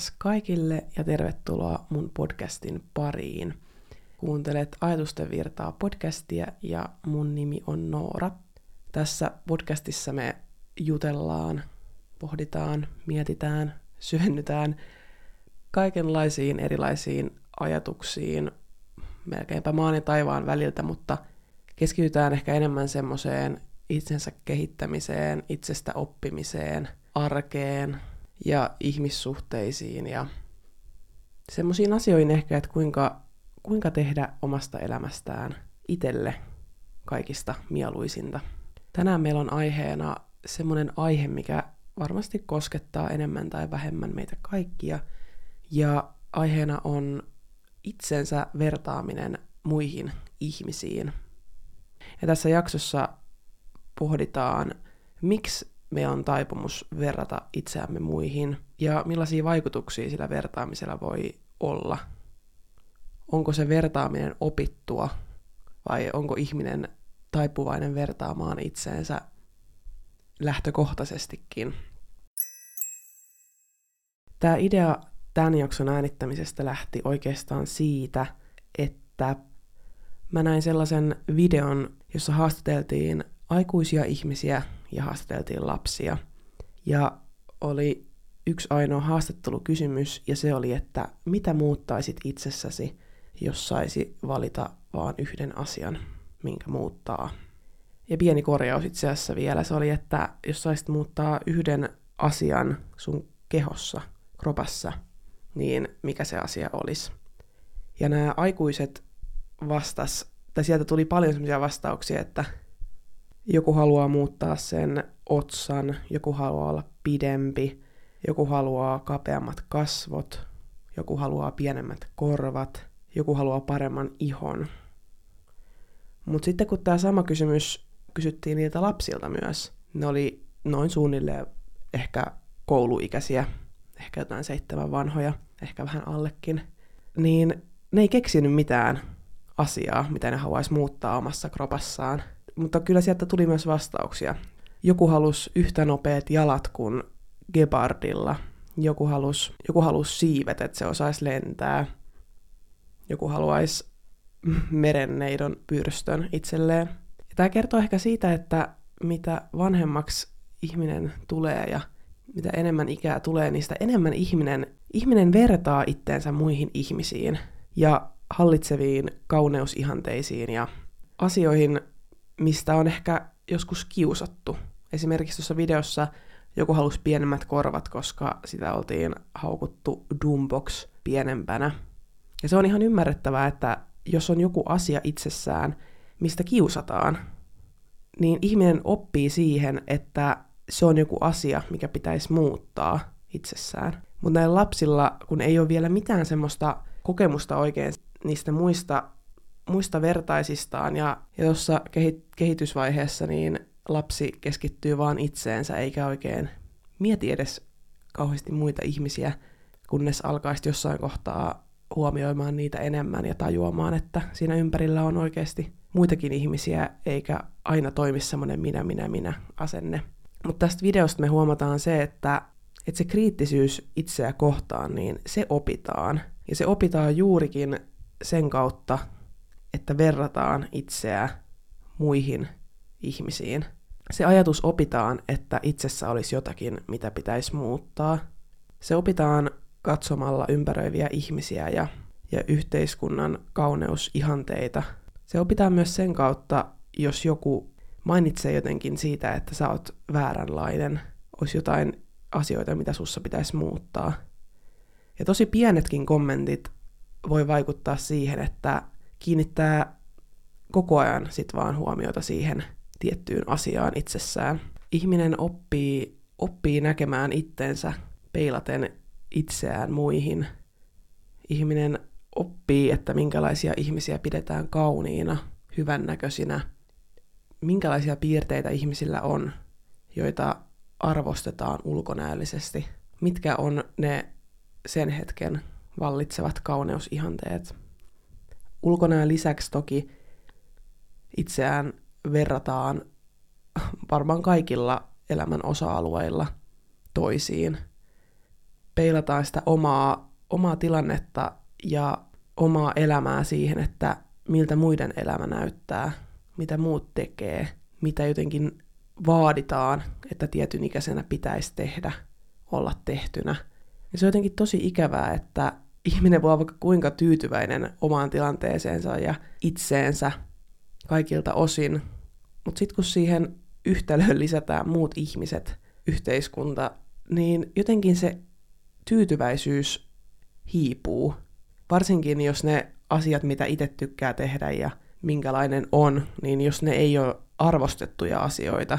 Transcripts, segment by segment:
Taas kaikille ja tervetuloa mun podcastin pariin. Kuuntelet Ajatusten virtaa podcastia ja mun nimi on Noora. Tässä podcastissa me jutellaan, pohditaan, mietitään, syvennytään kaikenlaisiin erilaisiin ajatuksiin, melkeinpä maan ja taivaan väliltä, mutta keskitytään ehkä enemmän semmoiseen itsensä kehittämiseen, itsestä oppimiseen, arkeen ja ihmissuhteisiin ja semmoisiin asioihin ehkä, että kuinka, kuinka tehdä omasta elämästään itselle kaikista mieluisinta. Tänään meillä on aiheena semmoinen aihe, mikä varmasti koskettaa enemmän tai vähemmän meitä kaikkia, ja aiheena on itsensä vertaaminen muihin ihmisiin. Ja tässä jaksossa pohditaan, miksi me on taipumus verrata itseämme muihin ja millaisia vaikutuksia sillä vertaamisella voi olla. Onko se vertaaminen opittua vai onko ihminen taipuvainen vertaamaan itseensä lähtökohtaisestikin. Tämä idea tämän jakson äänittämisestä lähti oikeastaan siitä, että mä näin sellaisen videon, jossa haastateltiin aikuisia ihmisiä ja haastateltiin lapsia. Ja oli yksi ainoa haastattelukysymys, ja se oli, että mitä muuttaisit itsessäsi, jos saisi valita vain yhden asian, minkä muuttaa. Ja pieni korjaus itse asiassa vielä, se oli, että jos saisit muuttaa yhden asian sun kehossa, kropassa, niin mikä se asia olisi. Ja nämä aikuiset vastas, tai sieltä tuli paljon sellaisia vastauksia, että joku haluaa muuttaa sen otsan, joku haluaa olla pidempi, joku haluaa kapeammat kasvot, joku haluaa pienemmät korvat, joku haluaa paremman ihon. Mutta sitten kun tämä sama kysymys kysyttiin niiltä lapsilta myös, ne oli noin suunnilleen ehkä kouluikäisiä, ehkä jotain seitsemän vanhoja, ehkä vähän allekin, niin ne ei keksinyt mitään asiaa, mitä ne haluaisi muuttaa omassa kropassaan – mutta kyllä sieltä tuli myös vastauksia. Joku halusi yhtä nopeat jalat kuin Gebardilla. Joku halusi, joku halusi siivet, että se osaisi lentää. Joku haluaisi merenneidon pyrstön itselleen. Ja tämä kertoo ehkä siitä, että mitä vanhemmaksi ihminen tulee ja mitä enemmän ikää tulee, niin sitä enemmän ihminen, ihminen vertaa itteensä muihin ihmisiin ja hallitseviin kauneusihanteisiin ja asioihin, mistä on ehkä joskus kiusattu. Esimerkiksi tuossa videossa joku halusi pienemmät korvat, koska sitä oltiin haukuttu Doombox pienempänä. Ja se on ihan ymmärrettävää, että jos on joku asia itsessään, mistä kiusataan, niin ihminen oppii siihen, että se on joku asia, mikä pitäisi muuttaa itsessään. Mutta näillä lapsilla, kun ei ole vielä mitään semmoista kokemusta oikein niistä muista muista vertaisistaan ja, ja tuossa kehitysvaiheessa niin lapsi keskittyy vaan itseensä eikä oikein mieti edes kauheasti muita ihmisiä, kunnes alkaisi jossain kohtaa huomioimaan niitä enemmän ja tajuamaan, että siinä ympärillä on oikeasti muitakin ihmisiä, eikä aina toimi semmoinen minä, minä, minä asenne. Mutta tästä videosta me huomataan se, että, että se kriittisyys itseä kohtaan, niin se opitaan. Ja se opitaan juurikin sen kautta, että verrataan itseä muihin ihmisiin. Se ajatus opitaan, että itsessä olisi jotakin, mitä pitäisi muuttaa. Se opitaan katsomalla ympäröiviä ihmisiä ja, ja yhteiskunnan kauneusihanteita. Se opitaan myös sen kautta, jos joku mainitsee jotenkin siitä, että sä oot vääränlainen, olisi jotain asioita, mitä sussa pitäisi muuttaa. Ja tosi pienetkin kommentit voi vaikuttaa siihen, että kiinnittää koko ajan sit vaan huomiota siihen tiettyyn asiaan itsessään. Ihminen oppii, oppii näkemään itsensä peilaten itseään muihin. Ihminen oppii, että minkälaisia ihmisiä pidetään kauniina, hyvännäköisinä, minkälaisia piirteitä ihmisillä on, joita arvostetaan ulkonäöllisesti, mitkä on ne sen hetken vallitsevat kauneusihanteet. Ulkonäön lisäksi toki itseään verrataan varmaan kaikilla elämän osa-alueilla toisiin. peilataan sitä omaa, omaa tilannetta ja omaa elämää siihen, että miltä muiden elämä näyttää, mitä muut tekee, mitä jotenkin vaaditaan, että tietyn ikäisenä pitäisi tehdä, olla tehtynä. Ja se on jotenkin tosi ikävää, että ihminen voi olla vaikka kuinka tyytyväinen omaan tilanteeseensa ja itseensä kaikilta osin, mutta sitten kun siihen yhtälöön lisätään muut ihmiset, yhteiskunta, niin jotenkin se tyytyväisyys hiipuu. Varsinkin jos ne asiat, mitä itse tykkää tehdä ja minkälainen on, niin jos ne ei ole arvostettuja asioita,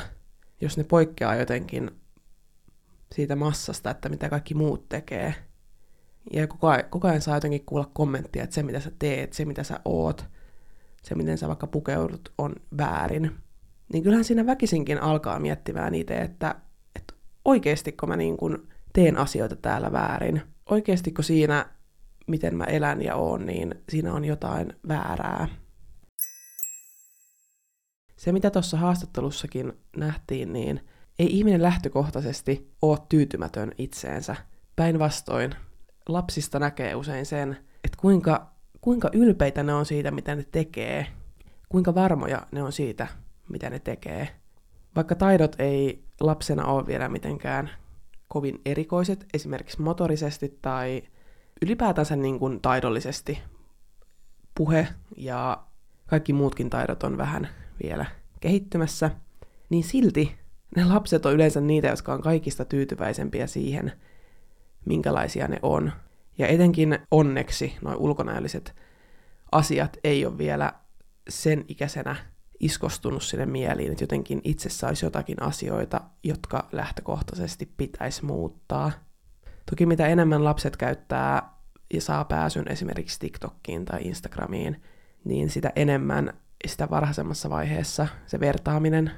jos ne poikkeaa jotenkin siitä massasta, että mitä kaikki muut tekee. Ja koko ajan, koko ajan saa jotenkin kuulla kommenttia, että se mitä sä teet, se mitä sä oot, se miten sä vaikka pukeudut on väärin. Niin kyllähän siinä väkisinkin alkaa miettimään itse, että, että oikeastiko mä niin kuin teen asioita täällä väärin. Oikeastiko siinä, miten mä elän ja oon, niin siinä on jotain väärää. Se, mitä tuossa haastattelussakin nähtiin, niin ei ihminen lähtökohtaisesti ole tyytymätön itseensä. Päinvastoin, lapsista näkee usein sen, että kuinka, kuinka ylpeitä ne on siitä, mitä ne tekee, kuinka varmoja ne on siitä, mitä ne tekee. Vaikka taidot ei lapsena ole vielä mitenkään kovin erikoiset, esimerkiksi motorisesti tai ylipäätänsä niin kuin taidollisesti, puhe ja kaikki muutkin taidot on vähän vielä kehittymässä, niin silti ne lapset on yleensä niitä, jotka on kaikista tyytyväisempiä siihen, minkälaisia ne on. Ja etenkin onneksi noin ulkonäölliset asiat ei ole vielä sen ikäisenä iskostunut sinne mieliin, että jotenkin itse saisi jotakin asioita, jotka lähtökohtaisesti pitäisi muuttaa. Toki mitä enemmän lapset käyttää ja saa pääsyn esimerkiksi TikTokkiin tai Instagramiin, niin sitä enemmän sitä varhaisemmassa vaiheessa se vertaaminen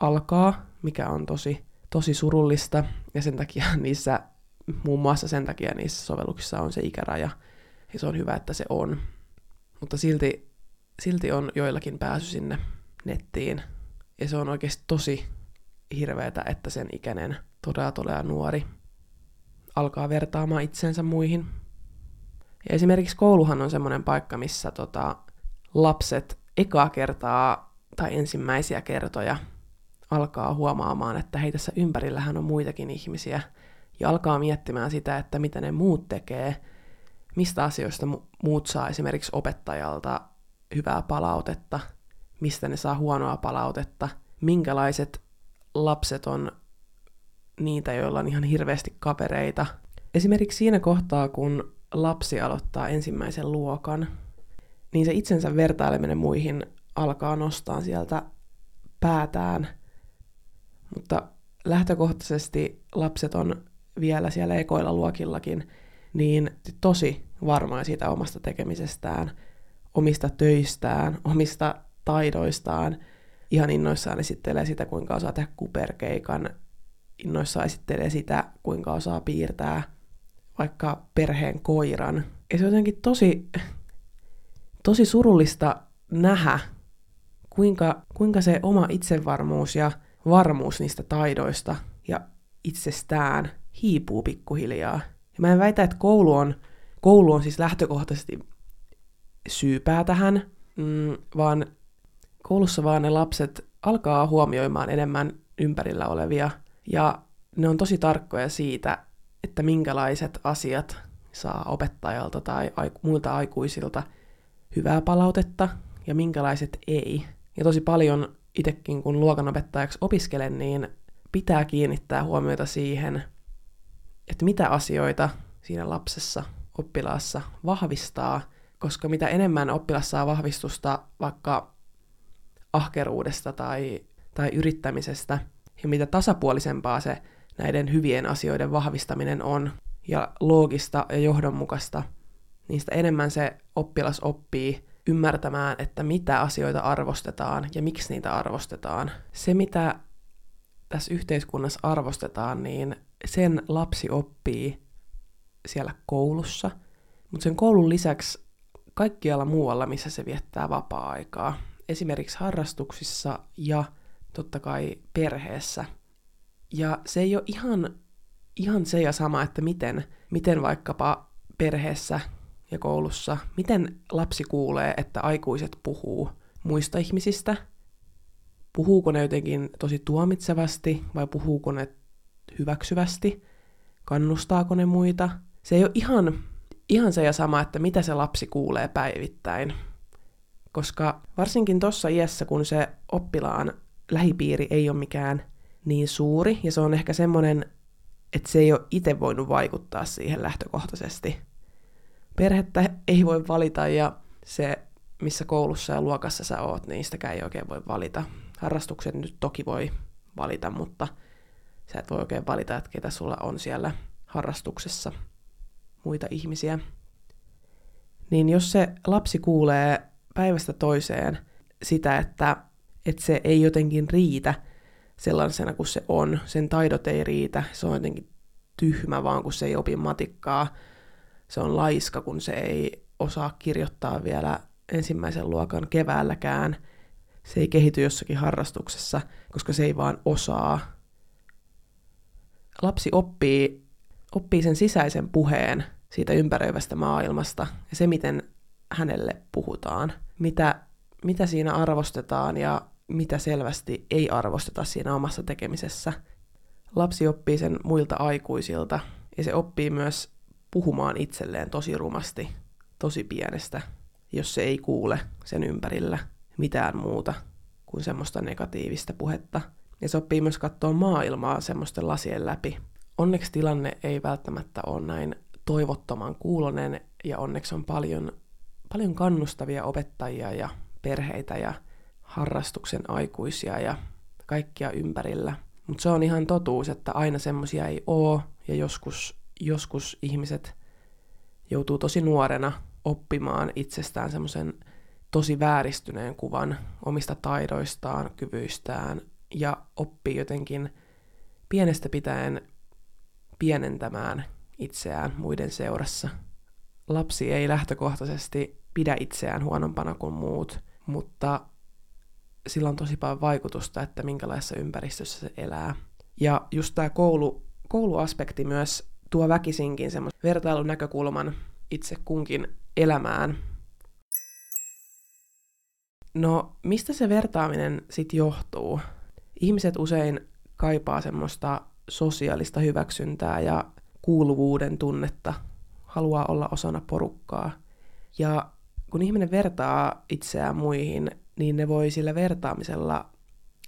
alkaa, mikä on tosi, tosi surullista, ja sen takia niissä, muun muassa sen takia niissä sovelluksissa on se ikäraja, ja se on hyvä, että se on. Mutta silti, silti on joillakin pääsy sinne nettiin, ja se on oikeasti tosi hirveätä, että sen ikäinen todella todella nuori alkaa vertaamaan itsensä muihin. Ja esimerkiksi kouluhan on semmoinen paikka, missä tota, lapset ekaa kertaa tai ensimmäisiä kertoja alkaa huomaamaan, että hei tässä ympärillähän on muitakin ihmisiä, ja alkaa miettimään sitä, että mitä ne muut tekee, mistä asioista muut saa esimerkiksi opettajalta hyvää palautetta, mistä ne saa huonoa palautetta, minkälaiset lapset on niitä, joilla on ihan hirveästi kavereita. Esimerkiksi siinä kohtaa, kun lapsi aloittaa ensimmäisen luokan, niin se itsensä vertaileminen muihin alkaa nostaa sieltä päätään. Mutta lähtökohtaisesti lapset on vielä siellä ekoilla luokillakin niin tosi varmaa siitä omasta tekemisestään, omista töistään, omista taidoistaan. Ihan innoissaan esittelee sitä, kuinka osaa tehdä kuperkeikan, innoissaan esittelee sitä, kuinka osaa piirtää vaikka perheen koiran. Ja se on jotenkin tosi tosi surullista nähdä, kuinka, kuinka se oma itsevarmuus ja varmuus niistä taidoista ja itsestään hiipuu pikkuhiljaa. Ja mä en väitä, että koulu on, koulu on siis lähtökohtaisesti syypää tähän, mm, vaan koulussa vaan ne lapset alkaa huomioimaan enemmän ympärillä olevia, ja ne on tosi tarkkoja siitä, että minkälaiset asiat saa opettajalta tai muilta aikuisilta – hyvää palautetta ja minkälaiset ei. Ja tosi paljon itsekin, kun luokanopettajaksi opiskelen, niin pitää kiinnittää huomiota siihen, että mitä asioita siinä lapsessa, oppilaassa vahvistaa, koska mitä enemmän oppilas saa vahvistusta vaikka ahkeruudesta tai, tai yrittämisestä, ja mitä tasapuolisempaa se näiden hyvien asioiden vahvistaminen on, ja loogista ja johdonmukaista, niistä enemmän se oppilas oppii ymmärtämään, että mitä asioita arvostetaan ja miksi niitä arvostetaan. Se, mitä tässä yhteiskunnassa arvostetaan, niin sen lapsi oppii siellä koulussa, mutta sen koulun lisäksi kaikkialla muualla, missä se viettää vapaa-aikaa. Esimerkiksi harrastuksissa ja totta kai perheessä. Ja se ei ole ihan, ihan se ja sama, että miten, miten vaikkapa perheessä ja koulussa, miten lapsi kuulee, että aikuiset puhuu muista ihmisistä. Puhuuko ne jotenkin tosi tuomitsevasti vai puhuuko ne hyväksyvästi? Kannustaako ne muita? Se ei ole ihan, ihan se ja sama, että mitä se lapsi kuulee päivittäin. Koska varsinkin tuossa iässä, kun se oppilaan lähipiiri ei ole mikään niin suuri, ja se on ehkä semmoinen, että se ei ole itse voinut vaikuttaa siihen lähtökohtaisesti. Perhettä ei voi valita, ja se, missä koulussa ja luokassa sä oot, niin sitäkään ei oikein voi valita. Harrastukset nyt toki voi valita, mutta sä et voi oikein valita, että ketä sulla on siellä harrastuksessa muita ihmisiä. Niin jos se lapsi kuulee päivästä toiseen sitä, että, että se ei jotenkin riitä sellaisena kuin se on, sen taidot ei riitä, se on jotenkin tyhmä vaan, kun se ei opi matikkaa, se on laiska, kun se ei osaa kirjoittaa vielä ensimmäisen luokan keväälläkään, se ei kehity jossakin harrastuksessa, koska se ei vaan osaa. Lapsi oppii, oppii sen sisäisen puheen siitä ympäröivästä maailmasta ja se, miten hänelle puhutaan, mitä, mitä siinä arvostetaan ja mitä selvästi ei arvosteta siinä omassa tekemisessä. Lapsi oppii sen muilta aikuisilta ja se oppii myös puhumaan itselleen tosi rumasti, tosi pienestä, jos se ei kuule sen ympärillä mitään muuta kuin semmoista negatiivista puhetta. Se oppii myös katsoa maailmaa semmoisten lasien läpi. Onneksi tilanne ei välttämättä ole näin toivottoman kuulonen ja onneksi on paljon paljon kannustavia opettajia ja perheitä ja harrastuksen aikuisia ja kaikkia ympärillä. Mutta se on ihan totuus, että aina semmoisia ei oo ja joskus, joskus ihmiset joutuu tosi nuorena oppimaan itsestään semmoisen tosi vääristyneen kuvan omista taidoistaan, kyvyistään ja oppii jotenkin pienestä pitäen pienentämään itseään muiden seurassa. Lapsi ei lähtökohtaisesti pidä itseään huonompana kuin muut, mutta sillä on tosi paljon vaikutusta, että minkälaisessa ympäristössä se elää. Ja just tämä koulu, kouluaspekti myös tuo väkisinkin semmoisen vertailun näkökulman itse kunkin elämään. No, mistä se vertaaminen sitten johtuu? Ihmiset usein kaipaa semmoista sosiaalista hyväksyntää ja kuuluvuuden tunnetta, haluaa olla osana porukkaa. Ja kun ihminen vertaa itseään muihin, niin ne voi sillä vertaamisella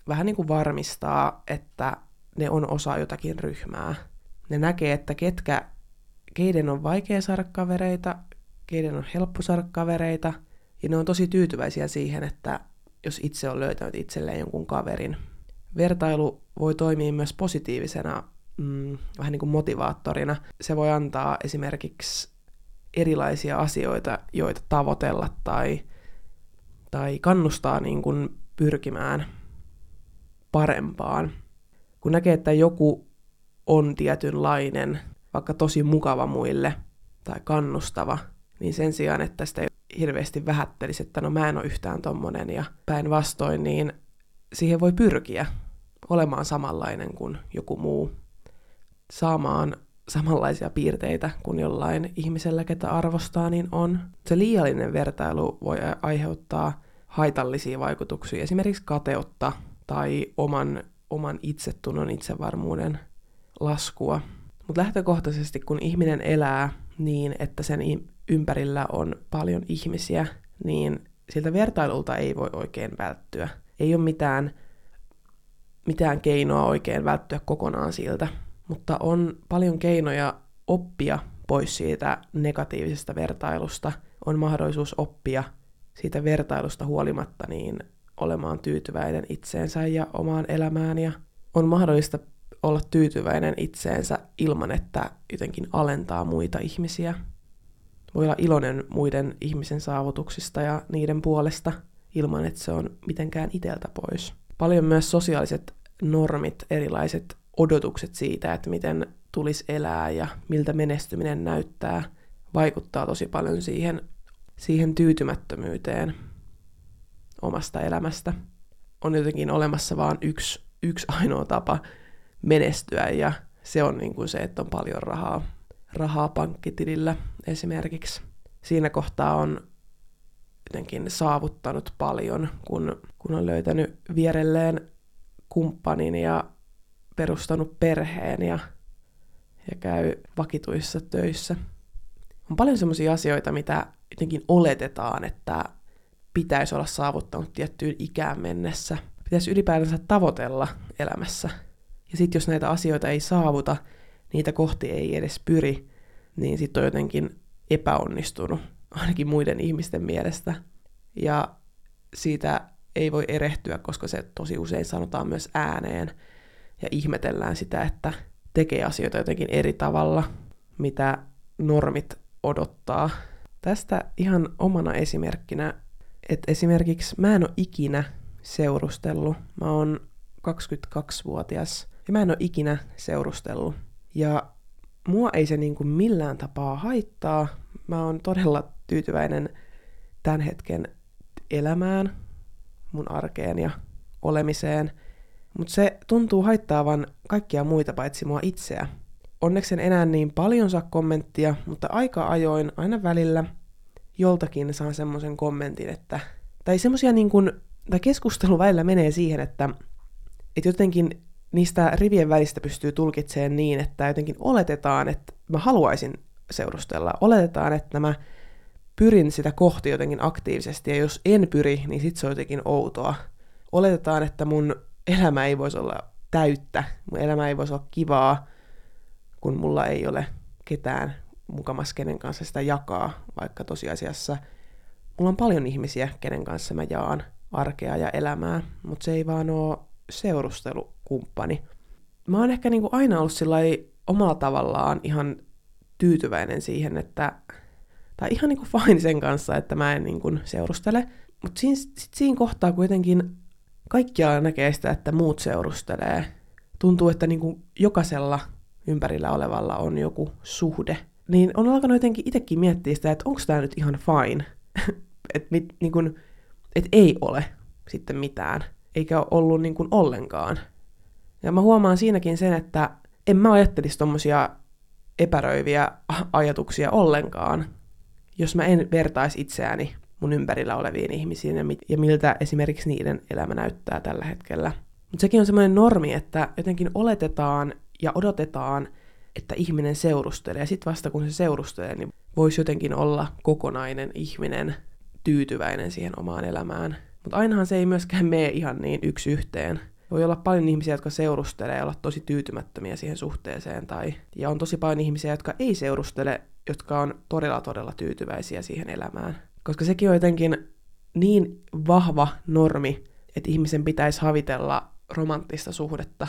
vähän niin kuin varmistaa, että ne on osa jotakin ryhmää. Ne näkee, että ketkä, keiden on vaikea saada kavereita, keiden on helppo saada kavereita, ja ne on tosi tyytyväisiä siihen, että jos itse on löytänyt itselleen jonkun kaverin. Vertailu voi toimia myös positiivisena, mm, vähän niin kuin motivaattorina. Se voi antaa esimerkiksi erilaisia asioita, joita tavoitella tai, tai kannustaa niin kuin pyrkimään parempaan. Kun näkee, että joku on tietynlainen, vaikka tosi mukava muille tai kannustava, niin sen sijaan, että sitä hirveästi vähättelisi, että no mä en ole yhtään tommonen ja päinvastoin, niin siihen voi pyrkiä olemaan samanlainen kuin joku muu, saamaan samanlaisia piirteitä kuin jollain ihmisellä, ketä arvostaa, niin on. Se liiallinen vertailu voi aiheuttaa haitallisia vaikutuksia, esimerkiksi kateutta tai oman, oman itsetunnon itsevarmuuden laskua. Mutta lähtökohtaisesti, kun ihminen elää niin, että sen ympärillä on paljon ihmisiä, niin siltä vertailulta ei voi oikein välttyä. Ei ole mitään, mitään keinoa oikein välttyä kokonaan siltä mutta on paljon keinoja oppia pois siitä negatiivisesta vertailusta. On mahdollisuus oppia siitä vertailusta huolimatta niin olemaan tyytyväinen itseensä ja omaan elämään ja on mahdollista olla tyytyväinen itseensä ilman, että jotenkin alentaa muita ihmisiä. Voi olla iloinen muiden ihmisen saavutuksista ja niiden puolesta ilman, että se on mitenkään iteltä pois. Paljon myös sosiaaliset normit, erilaiset odotukset siitä, että miten tulisi elää ja miltä menestyminen näyttää, vaikuttaa tosi paljon siihen, siihen tyytymättömyyteen omasta elämästä. On jotenkin olemassa vain yksi, yksi ainoa tapa menestyä ja se on niin kuin se, että on paljon rahaa, rahaa pankkitilillä esimerkiksi. Siinä kohtaa on jotenkin saavuttanut paljon, kun, kun on löytänyt vierelleen kumppanin ja perustanut perheen ja, ja käy vakituissa töissä. On paljon sellaisia asioita, mitä jotenkin oletetaan, että pitäisi olla saavuttanut tiettyyn ikään mennessä. Pitäisi ylipäätänsä tavoitella elämässä. Ja sitten jos näitä asioita ei saavuta, niitä kohti ei edes pyri, niin sitten on jotenkin epäonnistunut, ainakin muiden ihmisten mielestä. Ja siitä ei voi erehtyä, koska se tosi usein sanotaan myös ääneen ja ihmetellään sitä, että tekee asioita jotenkin eri tavalla, mitä normit odottaa. Tästä ihan omana esimerkkinä, että esimerkiksi mä en ole ikinä seurustellut. Mä oon 22-vuotias ja mä en ole ikinä seurustellut. Ja mua ei se niin kuin millään tapaa haittaa. Mä oon todella tyytyväinen tämän hetken elämään, mun arkeen ja olemiseen. Mutta se tuntuu haittaavan kaikkia muita paitsi mua itseä. Onneksi en enää niin paljon saa kommenttia, mutta aika ajoin aina välillä joltakin saan semmoisen kommentin, että... Tai semmosia niin kuin... Tai keskustelu välillä menee siihen, että, että jotenkin niistä rivien välistä pystyy tulkitsemaan niin, että jotenkin oletetaan, että mä haluaisin seurustella. Oletetaan, että mä pyrin sitä kohti jotenkin aktiivisesti, ja jos en pyri, niin sit se on jotenkin outoa. Oletetaan, että mun elämä ei voisi olla täyttä, mun elämä ei voisi olla kivaa, kun mulla ei ole ketään mukamas, kenen kanssa sitä jakaa, vaikka tosiasiassa mulla on paljon ihmisiä, kenen kanssa mä jaan arkea ja elämää, mutta se ei vaan ole seurustelukumppani. Mä oon ehkä niinku aina ollut omalla tavallaan ihan tyytyväinen siihen, että tai ihan niinku fine sen kanssa, että mä en niinku seurustele. Mutta siinä, sit siinä kohtaa kuitenkin kaikkia näkee sitä, että muut seurustelee. Tuntuu, että niinku jokaisella ympärillä olevalla on joku suhde. Niin on alkanut jotenkin itsekin miettiä sitä, että onko tämä nyt ihan fine. että niinku, et ei ole sitten mitään. Eikä ole ollut niinku ollenkaan. Ja mä huomaan siinäkin sen, että en mä ajattelisi tommosia epäröiviä ajatuksia ollenkaan, jos mä en vertaisi itseäni mun ympärillä oleviin ihmisiin ja, mit- ja miltä esimerkiksi niiden elämä näyttää tällä hetkellä. Mutta sekin on semmoinen normi, että jotenkin oletetaan ja odotetaan, että ihminen seurustelee. Ja sitten vasta kun se seurustelee, niin voisi jotenkin olla kokonainen ihminen tyytyväinen siihen omaan elämään. Mutta ainahan se ei myöskään mene ihan niin yksi yhteen. Voi olla paljon ihmisiä, jotka seurustelee ja olla tosi tyytymättömiä siihen suhteeseen. Tai, ja on tosi paljon ihmisiä, jotka ei seurustele jotka on todella todella tyytyväisiä siihen elämään. Koska sekin on jotenkin niin vahva normi, että ihmisen pitäisi havitella romanttista suhdetta,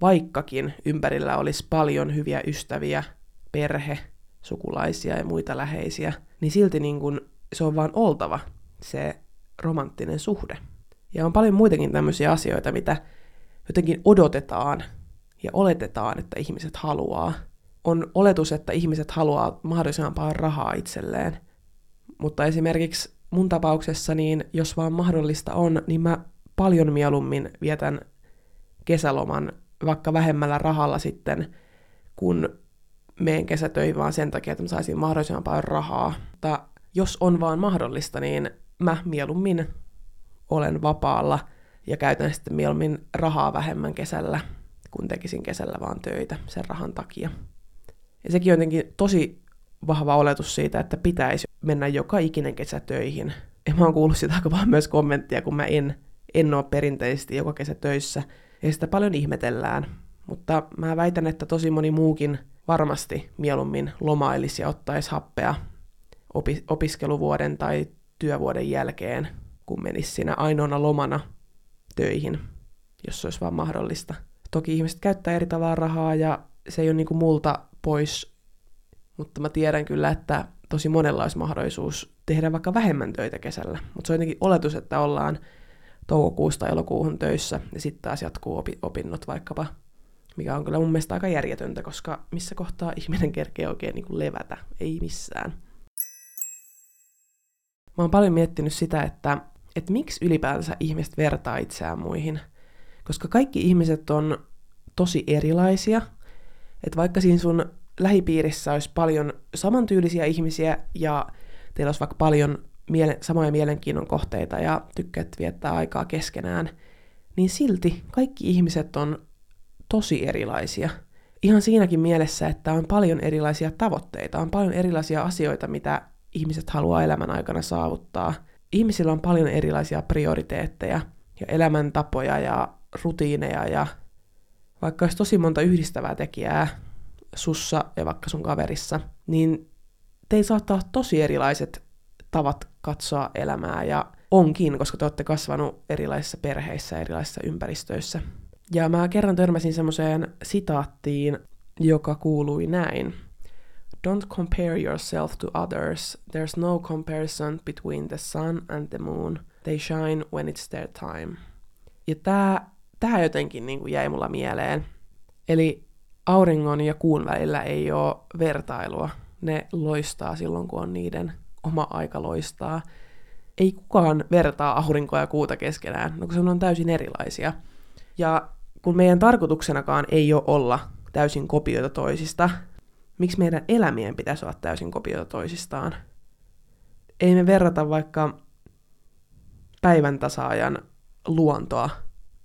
vaikkakin ympärillä olisi paljon hyviä ystäviä, perhe, sukulaisia ja muita läheisiä, niin silti niin kun se on vaan oltava se romanttinen suhde. Ja on paljon muitakin tämmöisiä asioita, mitä jotenkin odotetaan ja oletetaan, että ihmiset haluaa – on oletus, että ihmiset haluaa mahdollisimman paljon rahaa itselleen. Mutta esimerkiksi mun tapauksessa, niin jos vaan mahdollista on, niin mä paljon mieluummin vietän kesäloman vaikka vähemmällä rahalla sitten, kun meen kesätöihin vaan sen takia, että mä saisin mahdollisimman paljon rahaa. Mutta jos on vaan mahdollista, niin mä mieluummin olen vapaalla ja käytän sitten mieluummin rahaa vähemmän kesällä, kun tekisin kesällä vaan töitä sen rahan takia. Ja sekin on jotenkin tosi vahva oletus siitä, että pitäisi mennä joka ikinen kesä töihin. Ja mä oon kuullut sitä aika vaan myös kommenttia, kun mä en, en ole perinteisesti joka kesä töissä. Ja sitä paljon ihmetellään. Mutta mä väitän, että tosi moni muukin varmasti mieluummin lomailisi ja ottaisi happea opi- opiskeluvuoden tai työvuoden jälkeen, kun menisi siinä ainoana lomana töihin, jos se olisi vaan mahdollista. Toki ihmiset käyttää eri tavalla rahaa ja se ei ole kuin multa pois, mutta mä tiedän kyllä, että tosi monella olisi mahdollisuus tehdä vaikka vähemmän töitä kesällä. Mutta se on jotenkin oletus, että ollaan toukokuusta elokuuhun töissä ja sitten taas jatkuu opi- opinnot vaikkapa, mikä on kyllä mun mielestä aika järjetöntä, koska missä kohtaa ihminen kerkee oikein niin kuin levätä, ei missään. Mä oon paljon miettinyt sitä, että, että miksi ylipäänsä ihmiset vertaa itseään muihin. Koska kaikki ihmiset on tosi erilaisia Että vaikka siinä sun lähipiirissä olisi paljon samantyylisiä ihmisiä ja teillä olisi vaikka paljon miele- samoja mielenkiinnon kohteita ja tykkäät viettää aikaa keskenään, niin silti kaikki ihmiset on tosi erilaisia. Ihan siinäkin mielessä, että on paljon erilaisia tavoitteita, on paljon erilaisia asioita, mitä ihmiset haluaa elämän aikana saavuttaa. Ihmisillä on paljon erilaisia prioriteetteja ja elämäntapoja ja rutiineja ja vaikka olisi tosi monta yhdistävää tekijää sussa ja vaikka sun kaverissa, niin teillä saattaa olla tosi erilaiset tavat katsoa elämää ja onkin, koska te olette kasvanut erilaisissa perheissä erilaisissa ympäristöissä. Ja mä kerran törmäsin semmoiseen sitaattiin, joka kuului näin. Don't compare yourself to others. There's no comparison between the sun and the moon. They shine when it's their time. Ja tää, tää jotenkin niin kuin jäi mulla mieleen. Eli auringon ja kuun välillä ei ole vertailua. Ne loistaa silloin, kun on niiden oma aika loistaa. Ei kukaan vertaa aurinkoa ja kuuta keskenään, no kun se on täysin erilaisia. Ja kun meidän tarkoituksenakaan ei ole olla täysin kopioita toisista, miksi meidän elämien pitäisi olla täysin kopioita toisistaan? Ei me verrata vaikka päivän tasaajan luontoa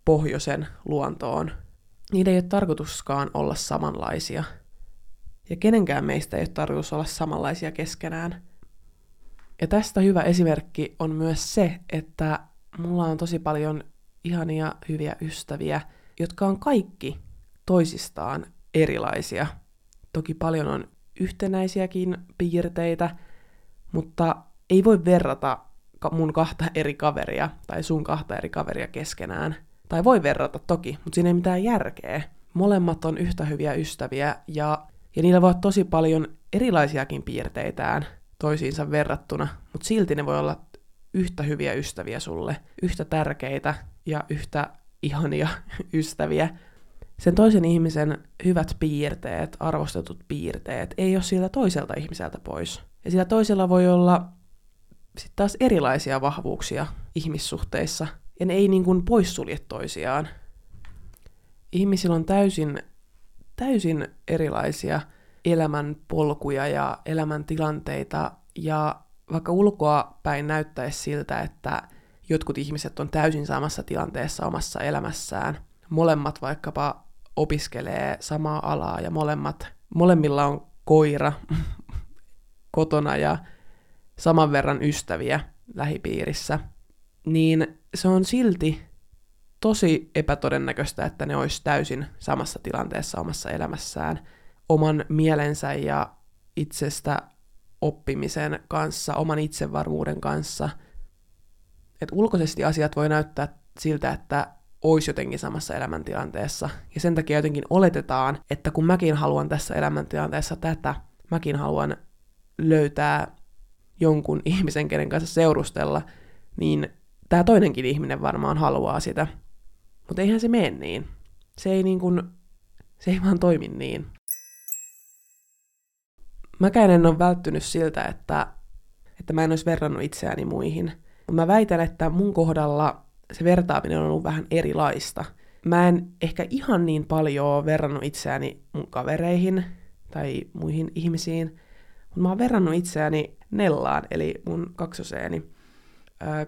pohjoisen luontoon. Niiden ei ole tarkoituskaan olla samanlaisia. Ja kenenkään meistä ei ole tarkoitus olla samanlaisia keskenään. Ja tästä hyvä esimerkki on myös se, että mulla on tosi paljon ihania hyviä ystäviä, jotka on kaikki toisistaan erilaisia. Toki paljon on yhtenäisiäkin piirteitä, mutta ei voi verrata mun kahta eri kaveria tai sun kahta eri kaveria keskenään. Tai voi verrata toki, mutta siinä ei mitään järkeä. Molemmat on yhtä hyviä ystäviä ja, ja niillä voi olla tosi paljon erilaisiakin piirteitään toisiinsa verrattuna, mutta silti ne voi olla yhtä hyviä ystäviä sulle, yhtä tärkeitä ja yhtä ihania ystäviä. Sen toisen ihmisen hyvät piirteet, arvostetut piirteet, ei ole siltä toiselta ihmiseltä pois. Ja sillä toisella voi olla sitten taas erilaisia vahvuuksia ihmissuhteissa, ja ne ei niin kuin poissulje toisiaan. Ihmisillä on täysin, täysin erilaisia elämän polkuja ja elämäntilanteita, ja vaikka ulkoa päin näyttäisi siltä, että jotkut ihmiset on täysin samassa tilanteessa omassa elämässään, molemmat vaikkapa opiskelee samaa alaa ja molemmat, molemmilla on koira kotona ja saman verran ystäviä lähipiirissä, niin se on silti tosi epätodennäköistä, että ne olisi täysin samassa tilanteessa omassa elämässään oman mielensä ja itsestä oppimisen kanssa, oman itsevarmuuden kanssa. Et ulkoisesti asiat voi näyttää siltä, että olisi jotenkin samassa elämäntilanteessa. Ja sen takia jotenkin oletetaan, että kun mäkin haluan tässä elämäntilanteessa tätä, mäkin haluan löytää jonkun ihmisen, kenen kanssa seurustella, niin tämä toinenkin ihminen varmaan haluaa sitä. Mutta eihän se mene niin. Se ei niin kuin, se ei vaan toimi niin. Mäkään en ole välttynyt siltä, että, että mä en olisi verrannut itseäni muihin. Mä väitän, että mun kohdalla se vertaaminen on ollut vähän erilaista. Mä en ehkä ihan niin paljon verrannut itseäni mun kavereihin tai muihin ihmisiin, mutta mä oon verrannut itseäni Nellaan, eli mun kaksoseeni,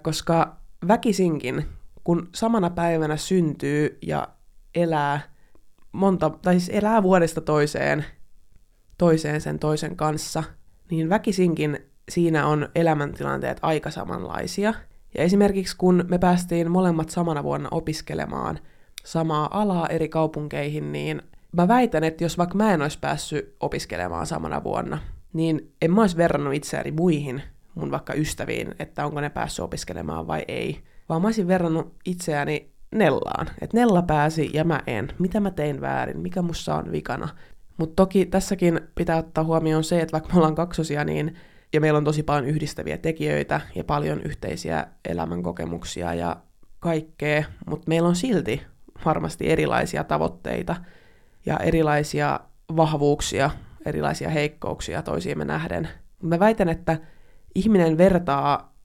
koska väkisinkin, kun samana päivänä syntyy ja elää monta, tai siis elää vuodesta toiseen, toiseen sen toisen kanssa, niin väkisinkin siinä on elämäntilanteet aika samanlaisia. Ja esimerkiksi kun me päästiin molemmat samana vuonna opiskelemaan samaa alaa eri kaupunkeihin, niin mä väitän, että jos vaikka mä en olisi päässyt opiskelemaan samana vuonna, niin en mä olisi verrannut itseäni muihin mun vaikka ystäviin, että onko ne päässyt opiskelemaan vai ei, vaan mä olisin verrannut itseäni Nellaan. Että Nella pääsi ja mä en. Mitä mä tein väärin? Mikä mussa on vikana? Mutta toki tässäkin pitää ottaa huomioon se, että vaikka me ollaan kaksosia, niin ja meillä on tosi paljon yhdistäviä tekijöitä ja paljon yhteisiä elämänkokemuksia ja kaikkea, mutta meillä on silti varmasti erilaisia tavoitteita ja erilaisia vahvuuksia, erilaisia heikkouksia toisiimme nähden. Mä väitän, että ihminen vertaa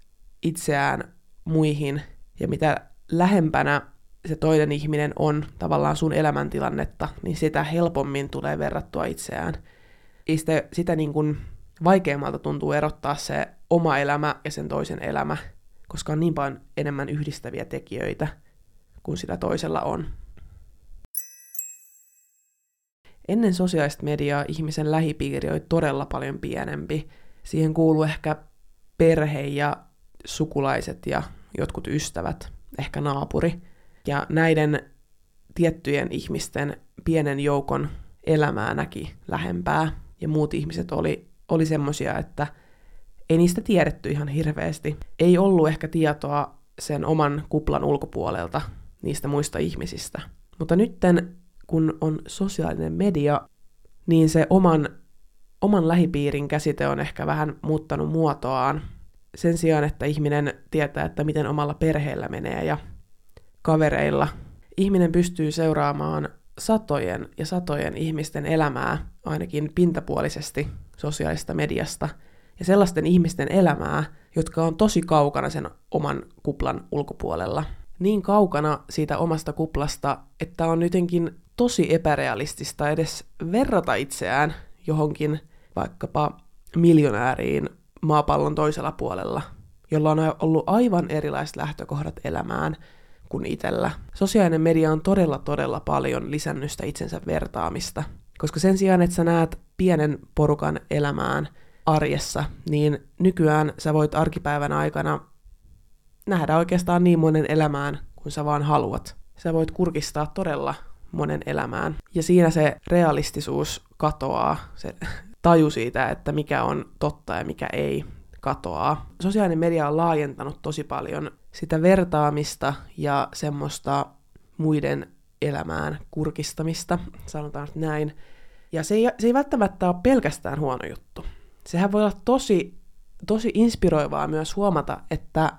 itseään muihin ja mitä lähempänä se toinen ihminen on tavallaan sun elämäntilannetta, niin sitä helpommin tulee verrattua itseään. Ja sitä, sitä niin kuin vaikeammalta tuntuu erottaa se oma elämä ja sen toisen elämä, koska on niin paljon enemmän yhdistäviä tekijöitä kuin sitä toisella on. Ennen sosiaalista mediaa ihmisen lähipiiri oli todella paljon pienempi. Siihen kuuluu ehkä perhe ja sukulaiset ja jotkut ystävät, ehkä naapuri. Ja näiden tiettyjen ihmisten pienen joukon elämää näki lähempää. Ja muut ihmiset oli, oli semmosia, että ei niistä tiedetty ihan hirveästi. Ei ollut ehkä tietoa sen oman kuplan ulkopuolelta niistä muista ihmisistä. Mutta nytten, kun on sosiaalinen media, niin se oman, oman lähipiirin käsite on ehkä vähän muuttanut muotoaan. Sen sijaan, että ihminen tietää, että miten omalla perheellä menee ja kavereilla, ihminen pystyy seuraamaan satojen ja satojen ihmisten elämää, ainakin pintapuolisesti sosiaalista mediasta, ja sellaisten ihmisten elämää, jotka on tosi kaukana sen oman kuplan ulkopuolella. Niin kaukana siitä omasta kuplasta, että on jotenkin tosi epärealistista edes verrata itseään johonkin vaikkapa miljonääriin maapallon toisella puolella, jolla on ollut aivan erilaiset lähtökohdat elämään kuin itsellä. Sosiaalinen media on todella todella paljon lisännyt sitä itsensä vertaamista, koska sen sijaan, että sä näet pienen porukan elämään arjessa, niin nykyään sä voit arkipäivän aikana nähdä oikeastaan niin monen elämään kuin sä vaan haluat. Sä voit kurkistaa todella monen elämään. Ja siinä se realistisuus katoaa, se taju siitä, että mikä on totta ja mikä ei katoaa. Sosiaalinen media on laajentanut tosi paljon sitä vertaamista ja semmoista muiden elämään kurkistamista, sanotaan näin. Ja se ei, se ei välttämättä ole pelkästään huono juttu. Sehän voi olla tosi, tosi inspiroivaa myös huomata, että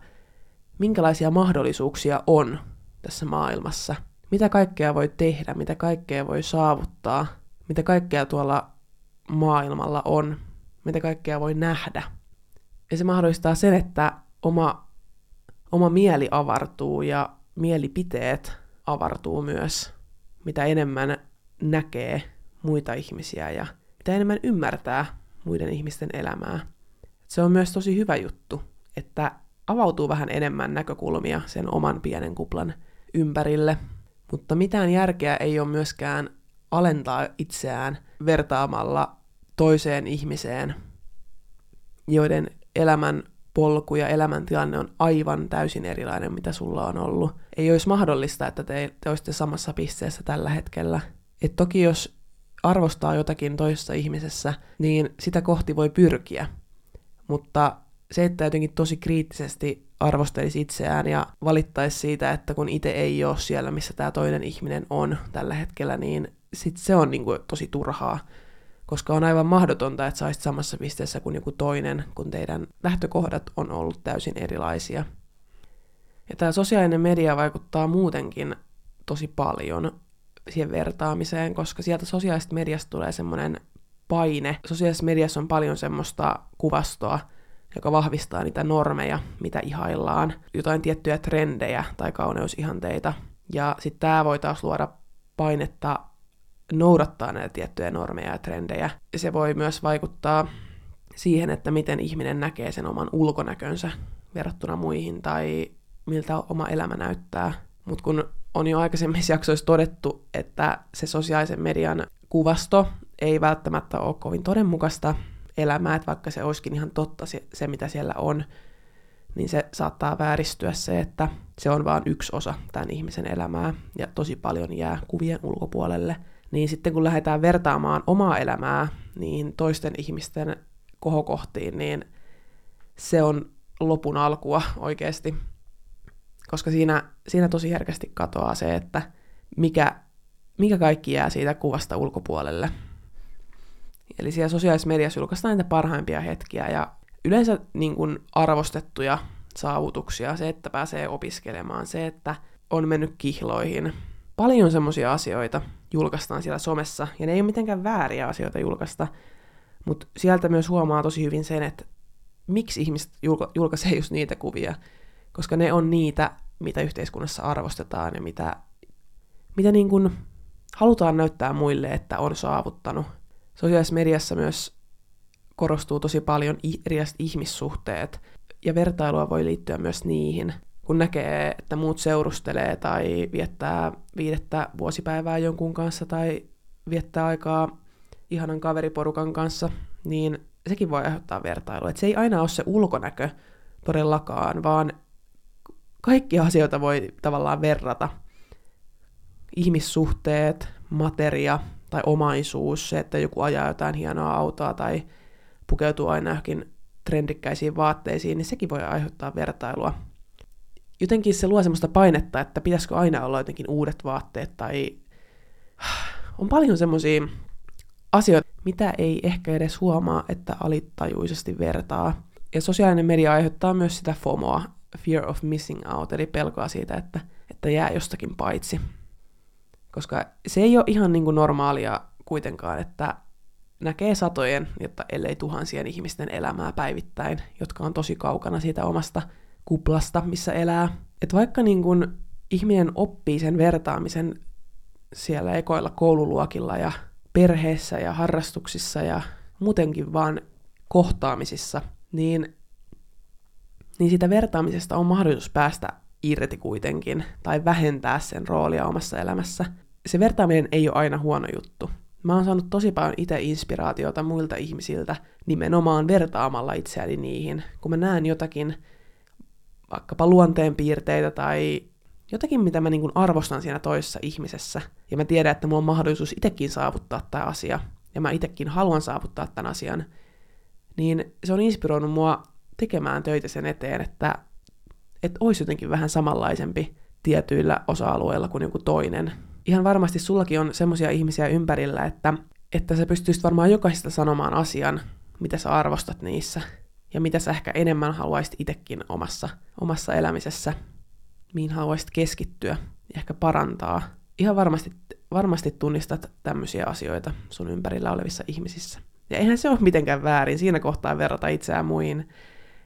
minkälaisia mahdollisuuksia on tässä maailmassa. Mitä kaikkea voi tehdä, mitä kaikkea voi saavuttaa, mitä kaikkea tuolla maailmalla on, mitä kaikkea voi nähdä. Ja se mahdollistaa sen, että oma, oma mieli avartuu ja mielipiteet avartuu myös, mitä enemmän näkee muita ihmisiä ja mitä enemmän ymmärtää muiden ihmisten elämää. Se on myös tosi hyvä juttu, että avautuu vähän enemmän näkökulmia sen oman pienen kuplan ympärille, mutta mitään järkeä ei ole myöskään alentaa itseään vertaamalla toiseen ihmiseen, joiden elämän polku ja elämäntilanne on aivan täysin erilainen, mitä sulla on ollut. Ei olisi mahdollista, että te, te olisitte samassa pisteessä tällä hetkellä. Et toki jos arvostaa jotakin toisessa ihmisessä, niin sitä kohti voi pyrkiä. Mutta se, että jotenkin tosi kriittisesti arvostelisi itseään ja valittaisi siitä, että kun itse ei ole siellä, missä tämä toinen ihminen on tällä hetkellä, niin sit se on niin kuin tosi turhaa koska on aivan mahdotonta, että saisit samassa pisteessä kuin joku toinen, kun teidän lähtökohdat on ollut täysin erilaisia. Ja tämä sosiaalinen media vaikuttaa muutenkin tosi paljon siihen vertaamiseen, koska sieltä sosiaalisesta mediasta tulee semmoinen paine. Sosiaalisessa mediassa on paljon semmoista kuvastoa, joka vahvistaa niitä normeja, mitä ihaillaan, jotain tiettyjä trendejä tai kauneusihanteita. Ja sitten tämä voi taas luoda painetta noudattaa näitä tiettyjä normeja ja trendejä. Se voi myös vaikuttaa siihen, että miten ihminen näkee sen oman ulkonäkönsä verrattuna muihin tai miltä oma elämä näyttää. Mutta kun on jo aikaisemmissa jaksoissa todettu, että se sosiaalisen median kuvasto ei välttämättä ole kovin todenmukaista elämää, että vaikka se olisikin ihan totta se, se mitä siellä on, niin se saattaa vääristyä se, että se on vain yksi osa tämän ihmisen elämää ja tosi paljon jää kuvien ulkopuolelle – niin sitten kun lähdetään vertaamaan omaa elämää niin toisten ihmisten kohokohtiin, niin se on lopun alkua oikeasti. Koska siinä, siinä tosi herkästi katoaa se, että mikä, mikä kaikki jää siitä kuvasta ulkopuolelle. Eli siellä sosiaalisessa mediassa julkaistaan niitä parhaimpia hetkiä ja yleensä niin kuin arvostettuja saavutuksia, se, että pääsee opiskelemaan, se, että on mennyt kihloihin, paljon semmoisia asioita julkaistaan siellä somessa, ja ne ei ole mitenkään vääriä asioita julkaista, mutta sieltä myös huomaa tosi hyvin sen, että miksi ihmiset julka- julkaisee just niitä kuvia, koska ne on niitä, mitä yhteiskunnassa arvostetaan ja mitä, mitä niin kuin halutaan näyttää muille, että on saavuttanut. Sosiaalisessa mediassa myös korostuu tosi paljon erilaiset ihmissuhteet, ja vertailua voi liittyä myös niihin. Kun näkee, että muut seurustelee tai viettää viidettä vuosipäivää jonkun kanssa tai viettää aikaa ihanan kaveriporukan kanssa, niin sekin voi aiheuttaa vertailua. Et se ei aina ole se ulkonäkö todellakaan, vaan kaikki asioita voi tavallaan verrata. Ihmissuhteet, materia tai omaisuus, se, että joku ajaa jotain hienoa autoa tai pukeutuu aina johonkin trendikkäisiin vaatteisiin, niin sekin voi aiheuttaa vertailua. Jotenkin se luo semmoista painetta, että pitäisikö aina olla jotenkin uudet vaatteet tai on paljon semmoisia asioita, mitä ei ehkä edes huomaa, että alitajuisesti vertaa. Ja sosiaalinen media aiheuttaa myös sitä FOMOa, fear of missing out, eli pelkoa siitä, että, että jää jostakin paitsi. Koska se ei ole ihan niin kuin normaalia kuitenkaan, että näkee satojen, jotta ellei tuhansien ihmisten elämää päivittäin, jotka on tosi kaukana siitä omasta kuplasta, missä elää. Et vaikka niin kun ihminen oppii sen vertaamisen siellä ekoilla koululuokilla ja perheessä ja harrastuksissa ja muutenkin vaan kohtaamisissa, niin, niin siitä vertaamisesta on mahdollisuus päästä irti kuitenkin tai vähentää sen roolia omassa elämässä. Se vertaaminen ei ole aina huono juttu. Mä oon saanut tosi paljon itse inspiraatiota muilta ihmisiltä nimenomaan vertaamalla itseäni niihin. Kun mä näen jotakin, vaikkapa luonteenpiirteitä tai jotakin, mitä mä niin arvostan siinä toisessa ihmisessä, ja mä tiedän, että mulla on mahdollisuus itsekin saavuttaa tämä asia, ja mä itsekin haluan saavuttaa tämän asian, niin se on inspiroinut mua tekemään töitä sen eteen, että, että olisi jotenkin vähän samanlaisempi tietyillä osa-alueilla kuin joku toinen, ihan varmasti sullakin on semmoisia ihmisiä ympärillä, että, että sä pystyisit varmaan jokaisesta sanomaan asian, mitä sä arvostat niissä, ja mitä sä ehkä enemmän haluaisit itsekin omassa, omassa elämisessä, mihin haluaisit keskittyä ja ehkä parantaa. Ihan varmasti, varmasti tunnistat tämmöisiä asioita sun ympärillä olevissa ihmisissä. Ja eihän se ole mitenkään väärin siinä kohtaa verrata itseään muihin,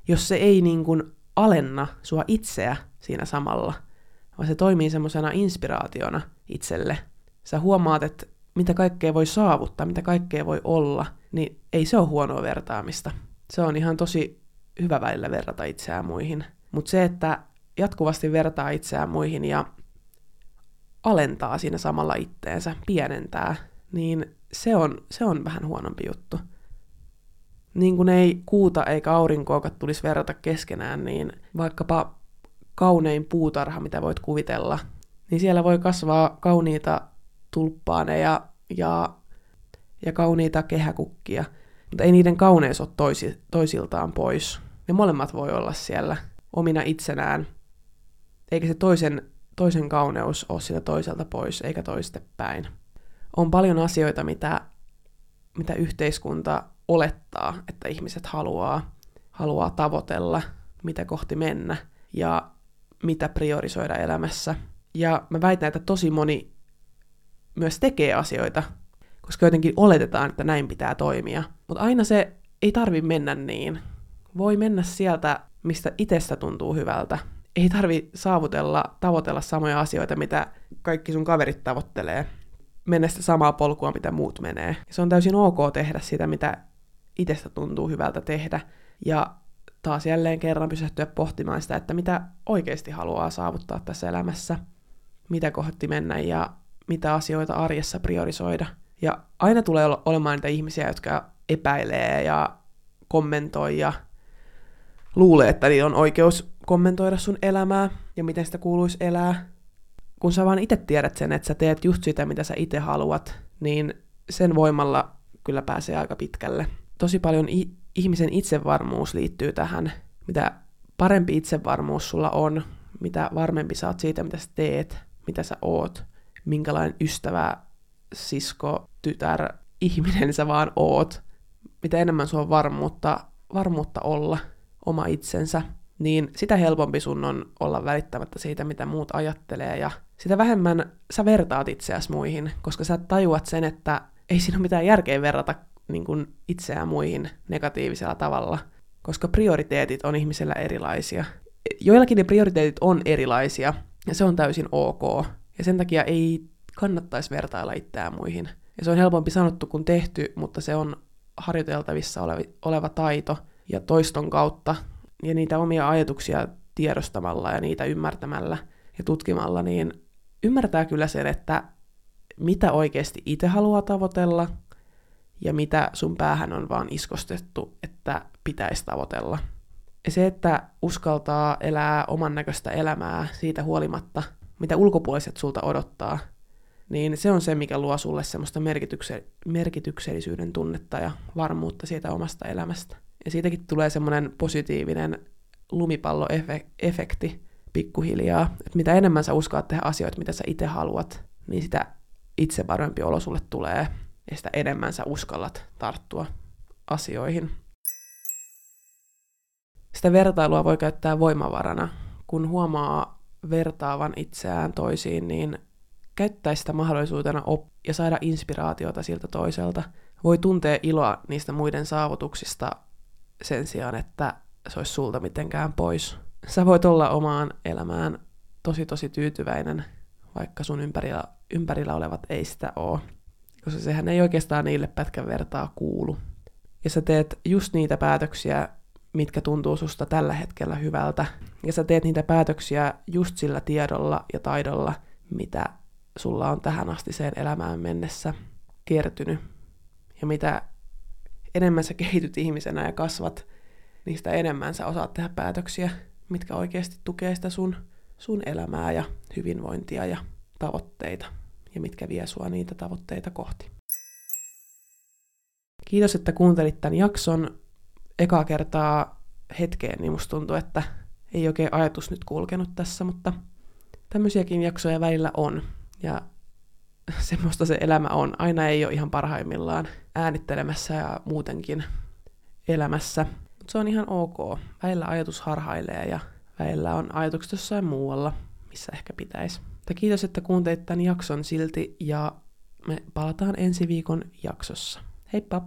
jos se ei niin kuin alenna sua itseä siinä samalla – vaan se toimii semmoisena inspiraationa itselle. Sä huomaat, että mitä kaikkea voi saavuttaa, mitä kaikkea voi olla, niin ei se ole huonoa vertaamista. Se on ihan tosi hyvä välillä verrata itseään muihin. Mutta se, että jatkuvasti vertaa itseään muihin ja alentaa siinä samalla itteensä, pienentää, niin se on, se on vähän huonompi juttu. Niin kuin ei kuuta eikä aurinkoa tulisi verrata keskenään, niin vaikkapa kaunein puutarha, mitä voit kuvitella, niin siellä voi kasvaa kauniita tulppaaneja ja, ja kauniita kehäkukkia, mutta ei niiden kauneus ole toisi, toisiltaan pois. Ne molemmat voi olla siellä omina itsenään, eikä se toisen, toisen kauneus ole sitä toiselta pois, eikä päin. On paljon asioita, mitä, mitä yhteiskunta olettaa, että ihmiset haluaa, haluaa tavoitella, mitä kohti mennä. Ja mitä priorisoida elämässä. Ja mä väitän, että tosi moni myös tekee asioita, koska jotenkin oletetaan, että näin pitää toimia. Mutta aina se ei tarvi mennä niin. Voi mennä sieltä, mistä itsestä tuntuu hyvältä. Ei tarvi saavutella, tavoitella samoja asioita, mitä kaikki sun kaverit tavoittelee. Mennä sitä samaa polkua, mitä muut menee. Se on täysin ok tehdä sitä, mitä itsestä tuntuu hyvältä tehdä. Ja taas jälleen kerran pysähtyä pohtimaan sitä, että mitä oikeasti haluaa saavuttaa tässä elämässä, mitä kohti mennä ja mitä asioita arjessa priorisoida. Ja aina tulee olemaan niitä ihmisiä, jotka epäilee ja kommentoi ja luulee, että niillä on oikeus kommentoida sun elämää ja miten sitä kuuluisi elää. Kun sä vaan itse tiedät sen, että sä teet just sitä, mitä sä itse haluat, niin sen voimalla kyllä pääsee aika pitkälle. Tosi paljon ihmisen itsevarmuus liittyy tähän. Mitä parempi itsevarmuus sulla on, mitä varmempi sä oot siitä, mitä sä teet, mitä sä oot, minkälainen ystävä, sisko, tytär, ihminen sä vaan oot, mitä enemmän sulla on varmuutta, varmuutta olla oma itsensä, niin sitä helpompi sun on olla välittämättä siitä, mitä muut ajattelee, ja sitä vähemmän sä vertaat itseäsi muihin, koska sä tajuat sen, että ei siinä ole mitään järkeä verrata niin kuin itseään muihin negatiivisella tavalla, koska prioriteetit on ihmisellä erilaisia. joillakin ne prioriteetit on erilaisia, ja se on täysin ok. Ja sen takia ei kannattaisi vertailla itseään muihin. Ja se on helpompi sanottu kuin tehty, mutta se on harjoiteltavissa oleva, oleva taito ja toiston kautta ja niitä omia ajatuksia tiedostamalla ja niitä ymmärtämällä ja tutkimalla, niin ymmärtää kyllä sen, että mitä oikeasti itse haluaa tavoitella ja mitä sun päähän on vaan iskostettu, että pitäisi tavoitella. Ja se, että uskaltaa elää oman näköistä elämää siitä huolimatta, mitä ulkopuoliset sulta odottaa, niin se on se, mikä luo sulle semmoista merkitykse- merkityksellisyyden tunnetta ja varmuutta siitä omasta elämästä. Ja siitäkin tulee semmoinen positiivinen lumipalloefekti pikkuhiljaa, että mitä enemmän sä uskallat tehdä asioita, mitä sä itse haluat, niin sitä itse varmempi olo sulle tulee, ja sitä enemmän sä uskallat tarttua asioihin. Sitä vertailua voi käyttää voimavarana. Kun huomaa vertaavan itseään toisiin, niin käyttäisi sitä mahdollisuutena op- ja saada inspiraatiota siltä toiselta. Voi tuntea iloa niistä muiden saavutuksista sen sijaan, että se olisi sulta mitenkään pois. Sä voit olla omaan elämään tosi tosi tyytyväinen, vaikka sun ympärillä, ympärillä olevat ei sitä ole. Koska sehän ei oikeastaan niille pätkän vertaa kuulu. Ja sä teet just niitä päätöksiä, mitkä tuntuu susta tällä hetkellä hyvältä. Ja sä teet niitä päätöksiä just sillä tiedolla ja taidolla, mitä sulla on tähän asti sen elämään mennessä kertynyt. Ja mitä enemmän sä kehityt ihmisenä ja kasvat, niin sitä enemmän sä osaat tehdä päätöksiä, mitkä oikeasti tukee sitä sun, sun elämää ja hyvinvointia ja tavoitteita, ja mitkä vie sua niitä tavoitteita kohti. Kiitos, että kuuntelit tämän jakson. Ekaa kertaa hetkeen, niin musta tuntuu, että ei oikein ajatus nyt kulkenut tässä, mutta tämmöisiäkin jaksoja välillä on. Ja semmoista se elämä on. Aina ei ole ihan parhaimmillaan äänittelemässä ja muutenkin elämässä. Mutta se on ihan ok. Välillä ajatus harhailee ja välillä on ajatukset jossain muualla, missä ehkä pitäisi. Mutta kiitos, että kuuntelit tämän jakson silti ja me palataan ensi viikon jaksossa. Heippa!